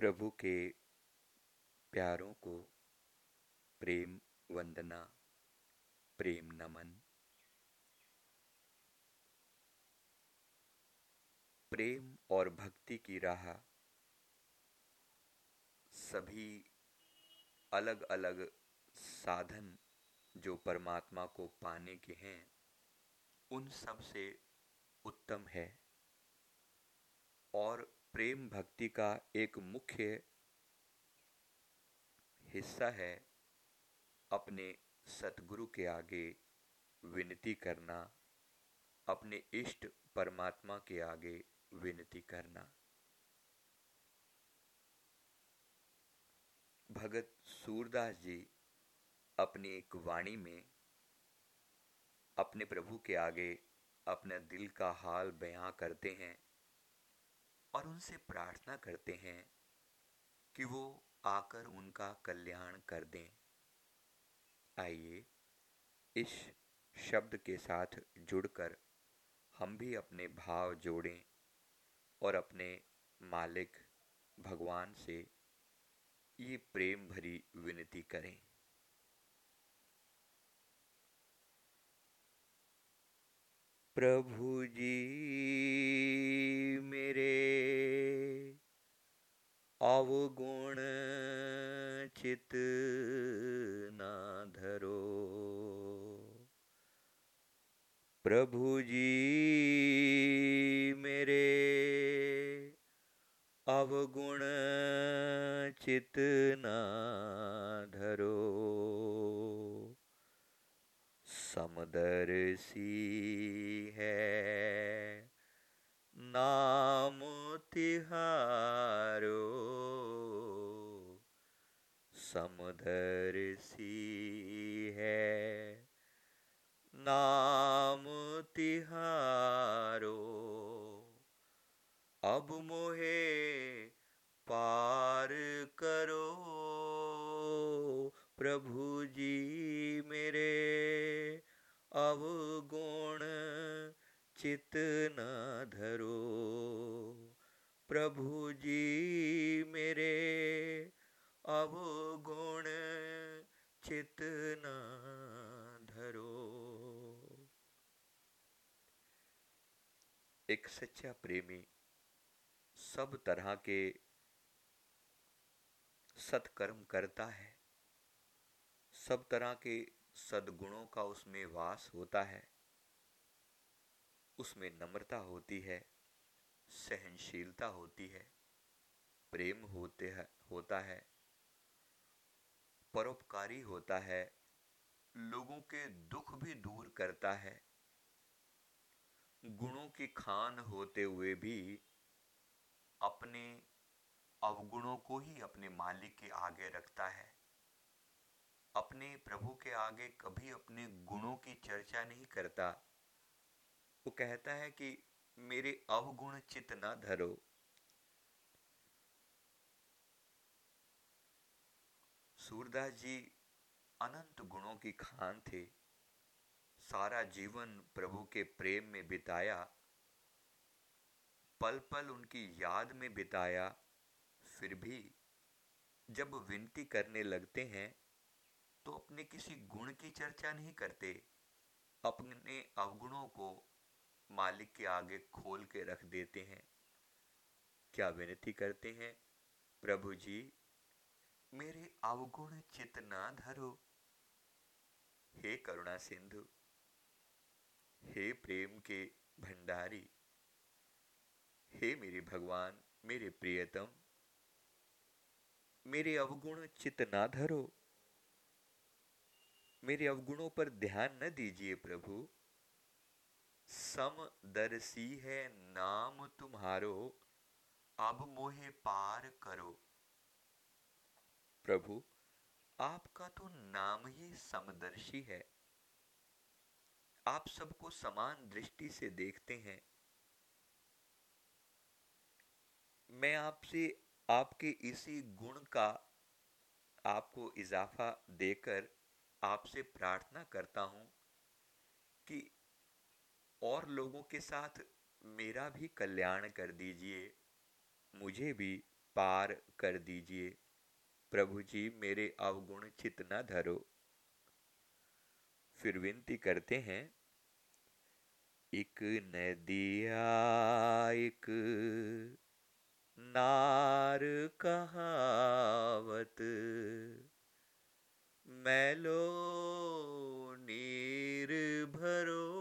प्रभु के प्यारों को प्रेम वंदना, प्रेम नमन। प्रेम और भक्ति की राह सभी अलग अलग साधन जो परमात्मा को पाने के हैं, उन सबसे उत्तम है। और प्रेम भक्ति का एक मुख्य हिस्सा है अपने सतगुरु के आगे विनती करना, अपने इष्ट परमात्मा के आगे विनती करना। भगत सूरदास जी अपनी एक वाणी में अपने प्रभु के आगे अपने दिल का हाल बयां करते हैं। और उनसे प्रार्थना करते हैं कि वो आकर उनका कल्याण कर दें। आइए, इस शब्द के साथ जुड़कर हम भी अपने भाव जोड़ें और अपने मालिक भगवान से ये प्रेम भरी विनती करें। प्रभु जी, मेरे अवगुण चित ना धरो। प्रभु जी मेरे अवगुण चित ना धरो। समदर्शी है नाम तिहारो समदर्शी है नाम तिहारो अब मोहे पार करो प्रभु जी मेरे अवगुण चित न धरो। प्रभु जी मेरे अवगुण चित न धरो। एक सच्चा प्रेमी सब तरह के सत्कर्म करता है। सब तरह के सद्गुणों का उसमें वास होता है। उसमें नम्रता होती है, सहनशीलता होती है, प्रेम होते है, होता है, परोपकारी होता है, लोगों के दुख भी दूर करता है, गुणों की खान होते हुए भी अपने अवगुणों को ही अपने मालिक के आगे रखता है। अपने प्रभु के आगे कभी अपने गुणों की चर्चा नहीं करता। वो कहता है कि मेरे अवगुण चित न धरो। सूरदास जी अनंत गुणों की खान थे। सारा जीवन प्रभु के प्रेम में बिताया। पल पल उनकी याद में बिताया। फिर भी जब विनती करने लगते हैं तो अपने किसी गुण की चर्चा नहीं करते। अपने अवगुणों को मालिक के आगे खोल के रख देते हैं। क्या विनती करते हैं? प्रभु जी, मेरे अवगुण चित ना धरो। हे करुणा सिंधु, हे प्रेम के भंडारी, हे मेरे भगवान, मेरे प्रियतम, मेरे अवगुण चित ना धरो। मेरे अवगुणों पर ध्यान न दीजिए प्रभु। समदर्शी है नाम तुम्हारो, अब मोहे पार करो। प्रभु, आपका तो नाम ही समदर्शी है। आप सबको समान दृष्टि से देखते हैं। मैं आपसे, आपके इसी गुण का आपको इजाफा देकर आपसे प्रार्थना करता हूँ कि और लोगों के साथ मेरा भी कल्याण कर दीजिए, मुझे भी पार कर दीजिए। प्रभु जी, मेरे अवगुण चित न धरो। फिर विनती करते हैं, एक नदिया एक नार कहावत मैलो नीर भरो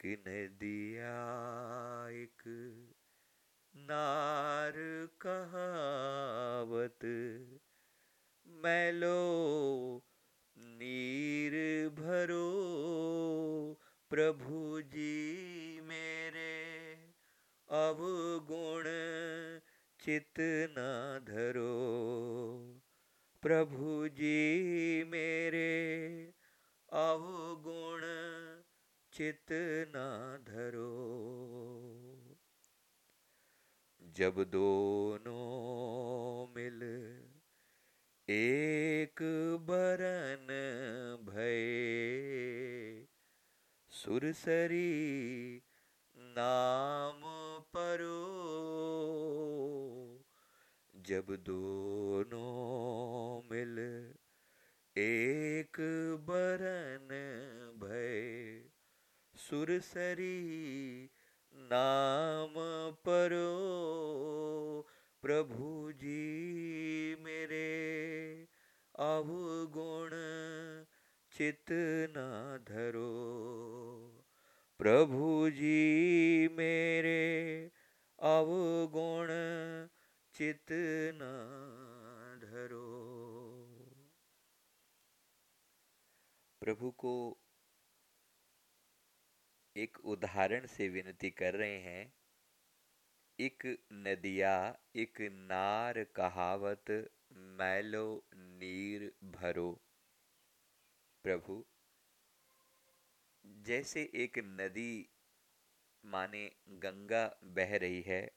एक नदिया एक नार कहावत मैलो नीर भरो प्रभु जी मेरे अवगुण चित न धरो। प्रभु जी मेरे अवगुण चित न धरो। जब दोनों मिल एक बरन भय सुरसरी नाम परो। जब दोनों मिल एक बरन भय सुरसरी नाम परो, प्रभु जी मेरे। अवगुण चित न धरो, प्रभु जी मेरे। अवगुण चित न धरो। प्रभु को एक उदाहरण से विनती कर रहे हैं। एक नदिया, एक नार कहावत, मैलो नीर भरो। प्रभु, जैसे एक नदी माने गंगा बह रही है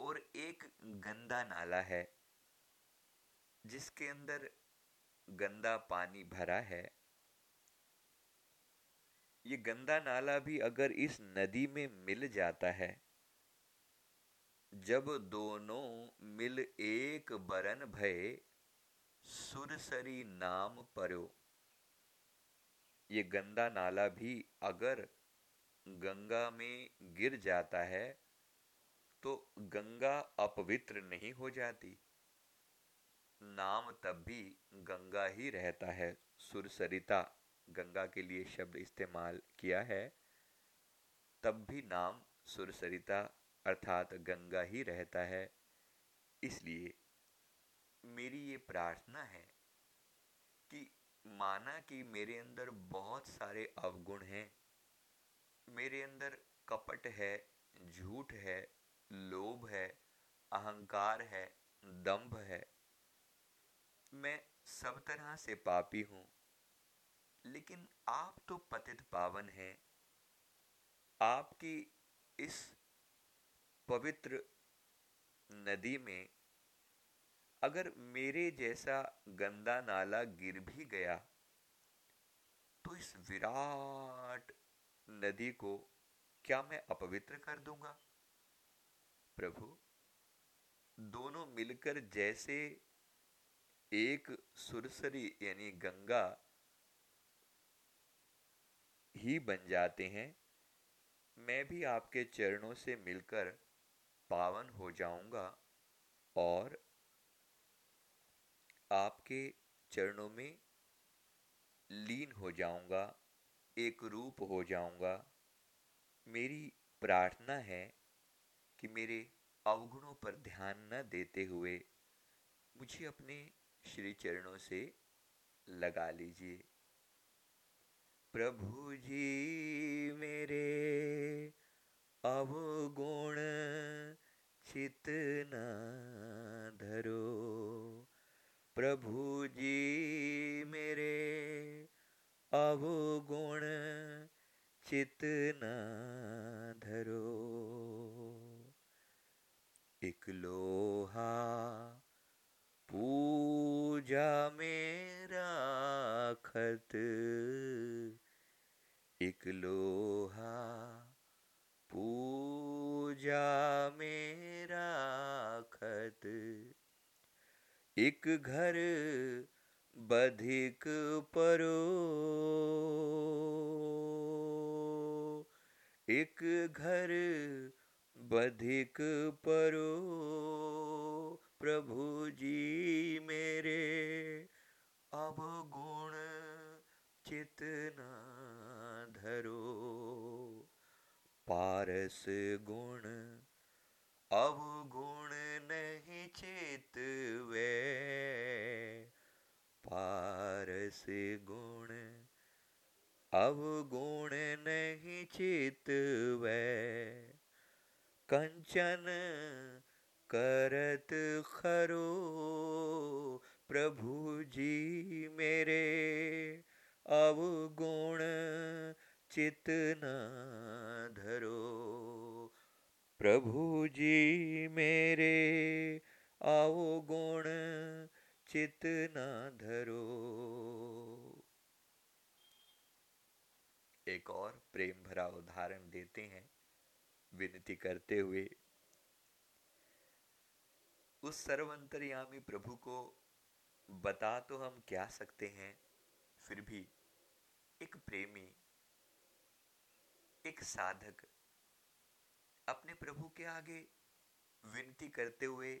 और एक गंदा नाला है, जिसके अंदर गंदा पानी भरा है। ये गंदा नाला भी अगर इस नदी में मिल जाता है, जब दोनों मिल एक बरन भय, सुरसरी नाम परो। ये गंदा नाला भी अगर गंगा में गिर जाता है तो गंगा अपवित्र नहीं हो जाती। नाम तब भी गंगा ही रहता है, सुरसरिता। गंगा के लिए शब्द इस्तेमाल किया है, तब भी नाम सुरसरिता अर्थात गंगा ही रहता है। इसलिए मेरी ये प्रार्थना है कि माना कि मेरे अंदर बहुत सारे अवगुण हैं, मेरे अंदर कपट है, झूठ है, लोभ है, अहंकार है दंभ है। मैं सब तरह से पापी हूँ। लेकिन आप तो पतित पावन हैं। आपकी इस पवित्र नदी में अगर मेरे जैसा गंदा नाला गिर भी गया तो इस विराट नदी को क्या मैं अपवित्र कर दूँगा? प्रभु, दोनों मिलकर जैसे एक सुरसरी यानी गंगा ही बन जाते हैं। मैं भी आपके चरणों से मिलकर पावन हो जाऊँगा और आपके चरणों में लीन हो जाऊँगा, एक रूप हो जाऊँगा। मेरी प्रार्थना है कि मेरे अवगुणों पर ध्यान न देते हुए मुझे अपने श्री चरणों से लगा लीजिए। प्रभु जी मेरे अवगुण चित न धरो। प्रभु जी मेरे अवगुण चित न धरो। एक लोहा पूजा मेरा खत एक लोहा, पूजा मेरा खत। एक घर बधिक परो। एक घर बधिक परो। प्रभु जी मेरे अवगुण चितना धरो पारस गुण, अवगुण नहीं चित वे। पारस गुण, अवगुण नहीं चित वे। कंचन करत खरो, प्रभु जी मेरे। अवगुण चित न धरो। प्रभु जी मेरे अवगुण चित न धरो। एक और प्रेम भरा उदाहरण देते हैं, विनती करते हुए। उस सर्वंतरयामी प्रभु को बता तो हम क्या सकते हैं, फिर भी एक प्रेमी एक साधक अपने प्रभु के आगे विनती करते हुए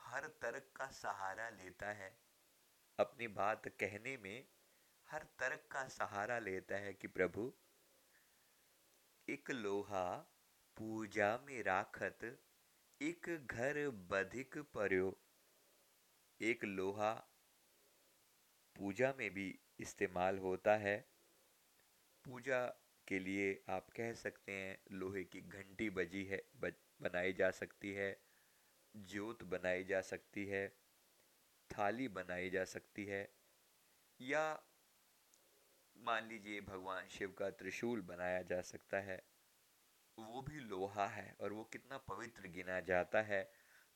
हर तर्क का सहारा लेता है। अपनी बात कहने में हर तर्क का सहारा लेता है कि प्रभु, एक लोहा पूजा में राखत, एक घर बधिक पर्यो। एक लोहा पूजा में भी इस्तेमाल होता है। पूजा के लिए आप कह सकते हैं, लोहे की घंटी बजी है बनाई जा सकती है, ज्योत बनाई जा सकती है, थाली बनाई जा सकती है, या मान लीजिए भगवान शिव का त्रिशूल बनाया जा सकता है, वो भी लोहा है और वो कितना पवित्र गिना जाता है,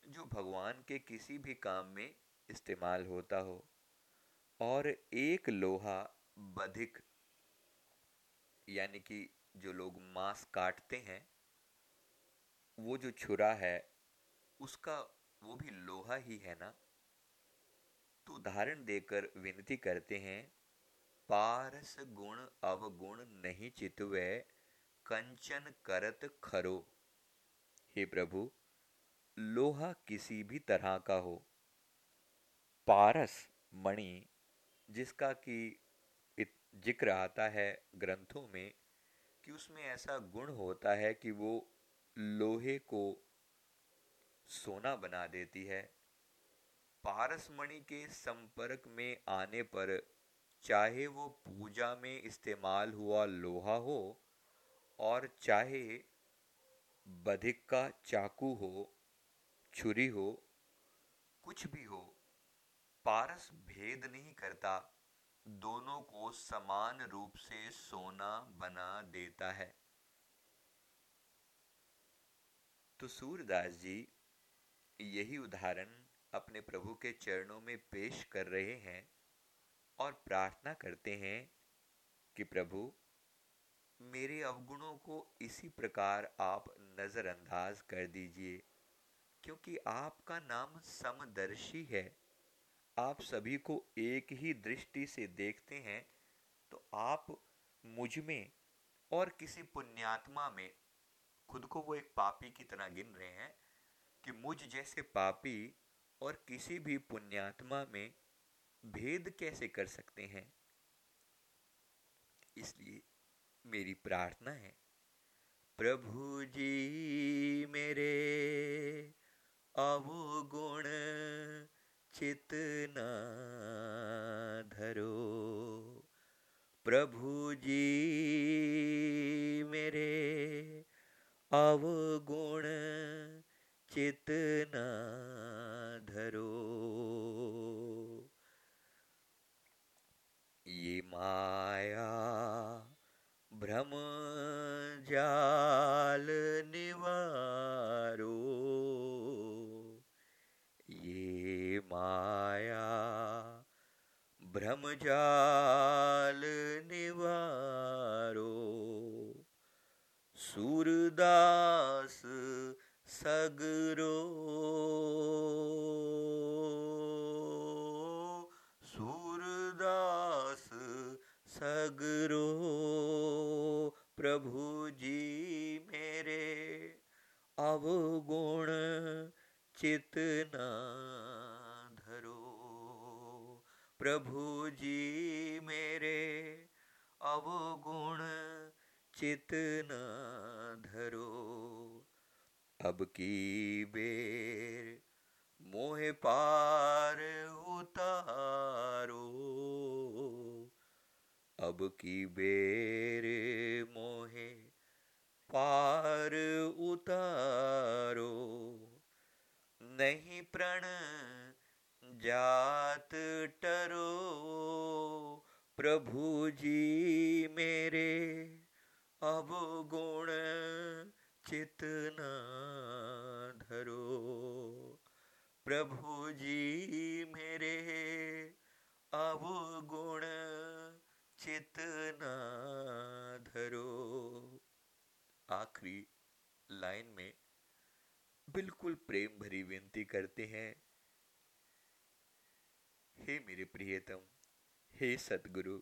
जो भगवान के किसी भी काम में इस्तेमाल होता हो, और एक लोहा बधिक यानी कि जो लोग मांस काटते हैं, वो जो छुरा है, उसका वो भी लोहा ही है ना? तो उदाहरण देकर विनती करते हैं, पारस गुण अवगुण नहीं चितवे, कंचन करत खरो। हे प्रभु, लोहा किसी भी तरह का हो। पारस मणि जिसका कि ज़िक्र आता है ग्रंथों में कि उसमें ऐसा गुण होता है कि वो लोहे को सोना बना देती है। पारस मणि के संपर्क में आने पर चाहे वो पूजा में इस्तेमाल हुआ लोहा हो और चाहे बधिक का चाकू हो, छुरी हो, कुछ भी हो, पारस भेद नहीं करता। दोनों को समान रूप से सोना बना देता है। तो सूरदास जी यही उदाहरण अपने प्रभु के चरणों में पेश कर रहे हैं और प्रार्थना करते हैं कि प्रभु, मेरे अवगुणों को इसी प्रकार आप नज़रअंदाज कर दीजिए, क्योंकि आपका नाम समदर्शी है। आप सभी को एक ही दृष्टि से देखते हैं तो आप मुझमें और किसी पुण्यात्मा में खुद को वो एक पापी की तरह गिन रहे हैं कि मुझ जैसे पापी और किसी भी पुण्यात्मा में भेद कैसे कर सकते हैं। इसलिए मेरी प्रार्थना है, प्रभु जी मेरे अवगुण चितना धरो प्रभु जी मेरे अवगुण चितना धरो ये माया भ्रम जाल निवारो ये माया भ्रम जाल निवारो। सूरदास सगरो। सूरदास सगरो। प्रभु जी मेरे अवगुण चितना प्रभु जी मेरे अवगुण चितना धरो। अब की बेर मोहे पार उतारो। अब की बेर मोहे पार उतारो। नहीं प्रण जात टरो प्रभु जी मेरे, अब गुण चितना धरो। प्रभु जी मेरे, अब गुण चितना धरो। आखिरी लाइन में बिल्कुल प्रेम भरी विनती करते हैं। हे मेरे प्रियतम, हे सतगुरु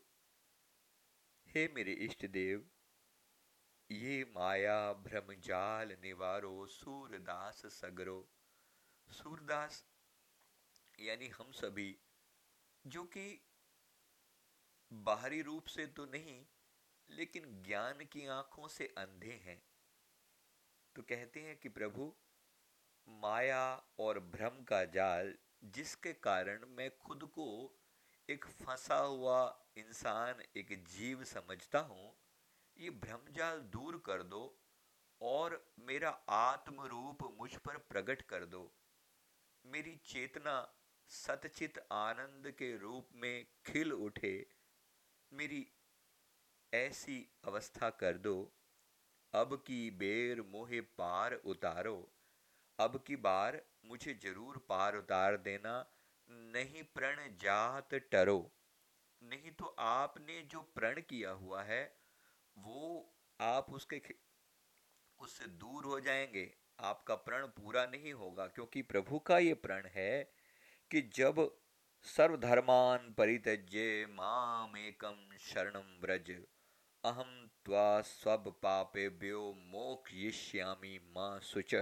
हे मेरे इष्ट देव, ये माया भ्रम जाल निवारो सूरदास सगरो। सूरदास यानी हम सभी, जो कि बाहरी रूप से तो नहीं, लेकिन ज्ञान की आँखों से अंधे हैं। तो कहते हैं कि प्रभु, माया और भ्रम का जाल जिसके कारण मैं खुद को एक फंसा हुआ इंसान, एक जीव समझता हूँ, ये भ्रमजाल दूर कर दो और मेरा आत्म रूप मुझ पर प्रकट कर दो। मेरी चेतना सतचित आनंद के रूप में खिल उठे। मेरी ऐसी अवस्था कर दो। अब की बेर मोहे पार उतारो। अब की बार मुझे ज़रूर पार उतार देना, नहीं प्रण जात टरो। नहीं तो आपने जो प्रण किया हुआ है, वो आप उसके उससे दूर हो जाएँगे। आपका प्रण पूरा नहीं होगा, क्योंकि प्रभु का ये प्रण है कि जब सर्वधर्मान परित्यज्य माम एकम शरणम व्रज अहम त्वा सब पापे ब्यो मोक्षयिष्यामि माँ सुच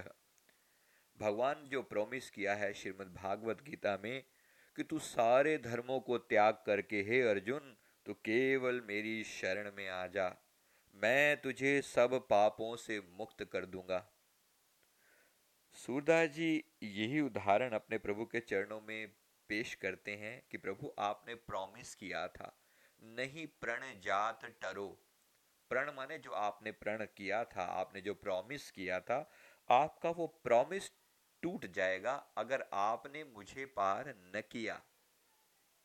भगवान जो प्रॉमिस किया है श्रीमद् भागवत गीता में कि तू सारे धर्मों को त्याग करके हे अर्जुन, तू केवल मेरी शरण में आ जा। मैं तुझे सब पापों से मुक्त कर दूँगा। सूरदास जी यही उदाहरण अपने प्रभु के चरणों में पेश करते हैं कि प्रभु आपने प्रॉमिस किया था, नहीं प्रण जात टरो। प्रण माने जो आपने प्रण किया था, आपने जो प्रॉमिस किया था, आपका वो प्रॉमिस टूट जाएगा अगर आपने मुझे पार न किया।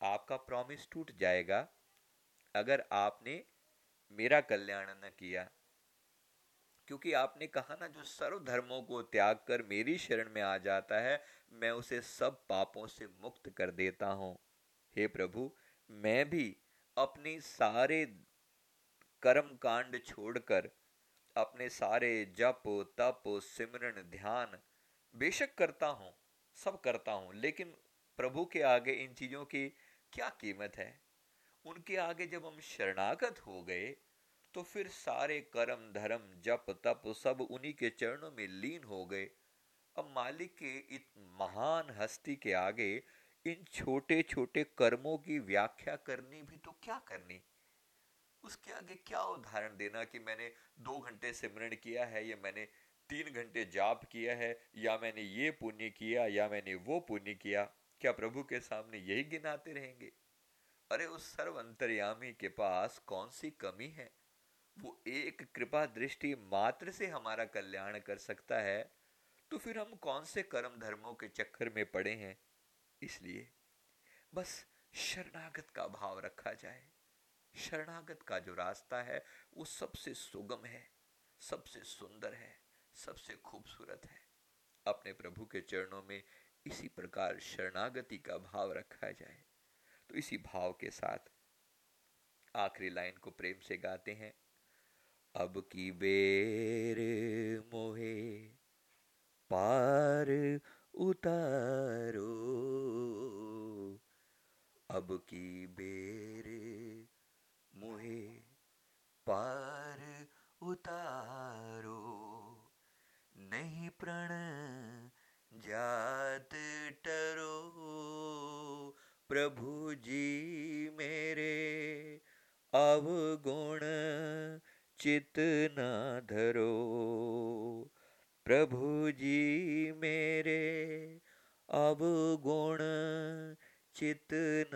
आपका प्रॉमिस टूट जाएगा अगर आपने मेरा कल्याण न किया। क्योंकि आपने कहा ना, जो सर्व धर्मों को त्याग कर मेरी शरण में आ जाता है, मैं उसे सब पापों से मुक्त कर देता हूँ। हे प्रभु, मैं भी अपने सारे कर्म कांड छोड़कर, अपने सारे जप, तप, सिमरन, ध्यान बेशक करता हूँ, सब करता हूँ, लेकिन प्रभु के आगे इन चीज़ों की क्या कीमत है? उनके आगे जब हम शरणागत हो गए तो फिर सारे कर्म, धर्म, जप, तप सब उन्हीं के चरणों में लीन हो गए। अब मालिक के इस महान हस्ती के आगे इन छोटे छोटे कर्मों की व्याख्या करनी भी तो क्या करनी? उसके आगे क्या उदाहरण देना कि मैंने दो घंटे सिमरण किया है, या मैंने तीन घंटे जाप किया है, या मैंने ये पुण्य किया, या मैंने वो पुण्य किया, क्या प्रभु के सामने यही गिनाते रहेंगे? अरे उस सर्व अंतर्यामी के पास कौन सी कमी है? वो एक कृपा दृष्टि मात्र से हमारा कल्याण कर सकता है तो फिर हम कौन से कर्म धर्मों के चक्कर में पड़े हैं? इसलिए बस शरणागत का भाव रखा जाए। शरणागत का जो रास्ता है, वो सबसे सुगम है, सबसे सुंदर है। सबसे खूबसूरत है। अपने प्रभु के चरणों में इसी प्रकार शरणागति का भाव रखा जाए। तो इसी भाव के साथ आखिरी लाइन को प्रेम से गाते हैं। अब की बेर मोहे पार उतारो। अब की बेर मोहे पार उतारो। नहीं प्रण, जात टरो, प्रभु जी मेरे, अवगुण चित न धरो। प्रभु जी मेरे, अवगुण चित न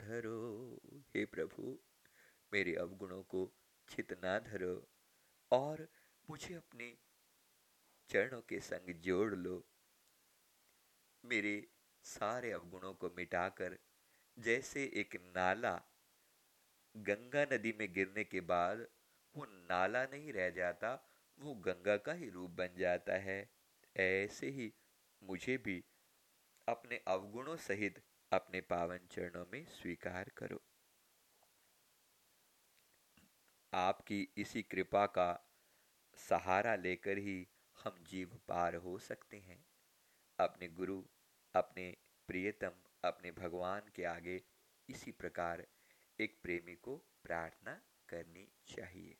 धरो। हे प्रभु, मेरे अवगुणों को चित ना धरो और मुझे अपने चरणों के संग जोड़ लो। मेरे सारे अवगुणों को मिटाकर, जैसे एक नाला गंगा नदी में गिरने के बाद वो नाला नहीं रह जाता, वो गंगा का ही रूप बन जाता है। ऐसे ही मुझे भी अपने अवगुणों सहित अपने पावन चरणों में स्वीकार करो। आपकी इसी कृपा का सहारा लेकर ही हम जीव पार हो सकते हैं। अपने गुरु, अपने प्रियतम, अपने भगवान के आगे इसी प्रकार एक प्रेमी को प्रार्थना करनी चाहिए।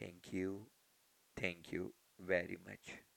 Thank you thank you very much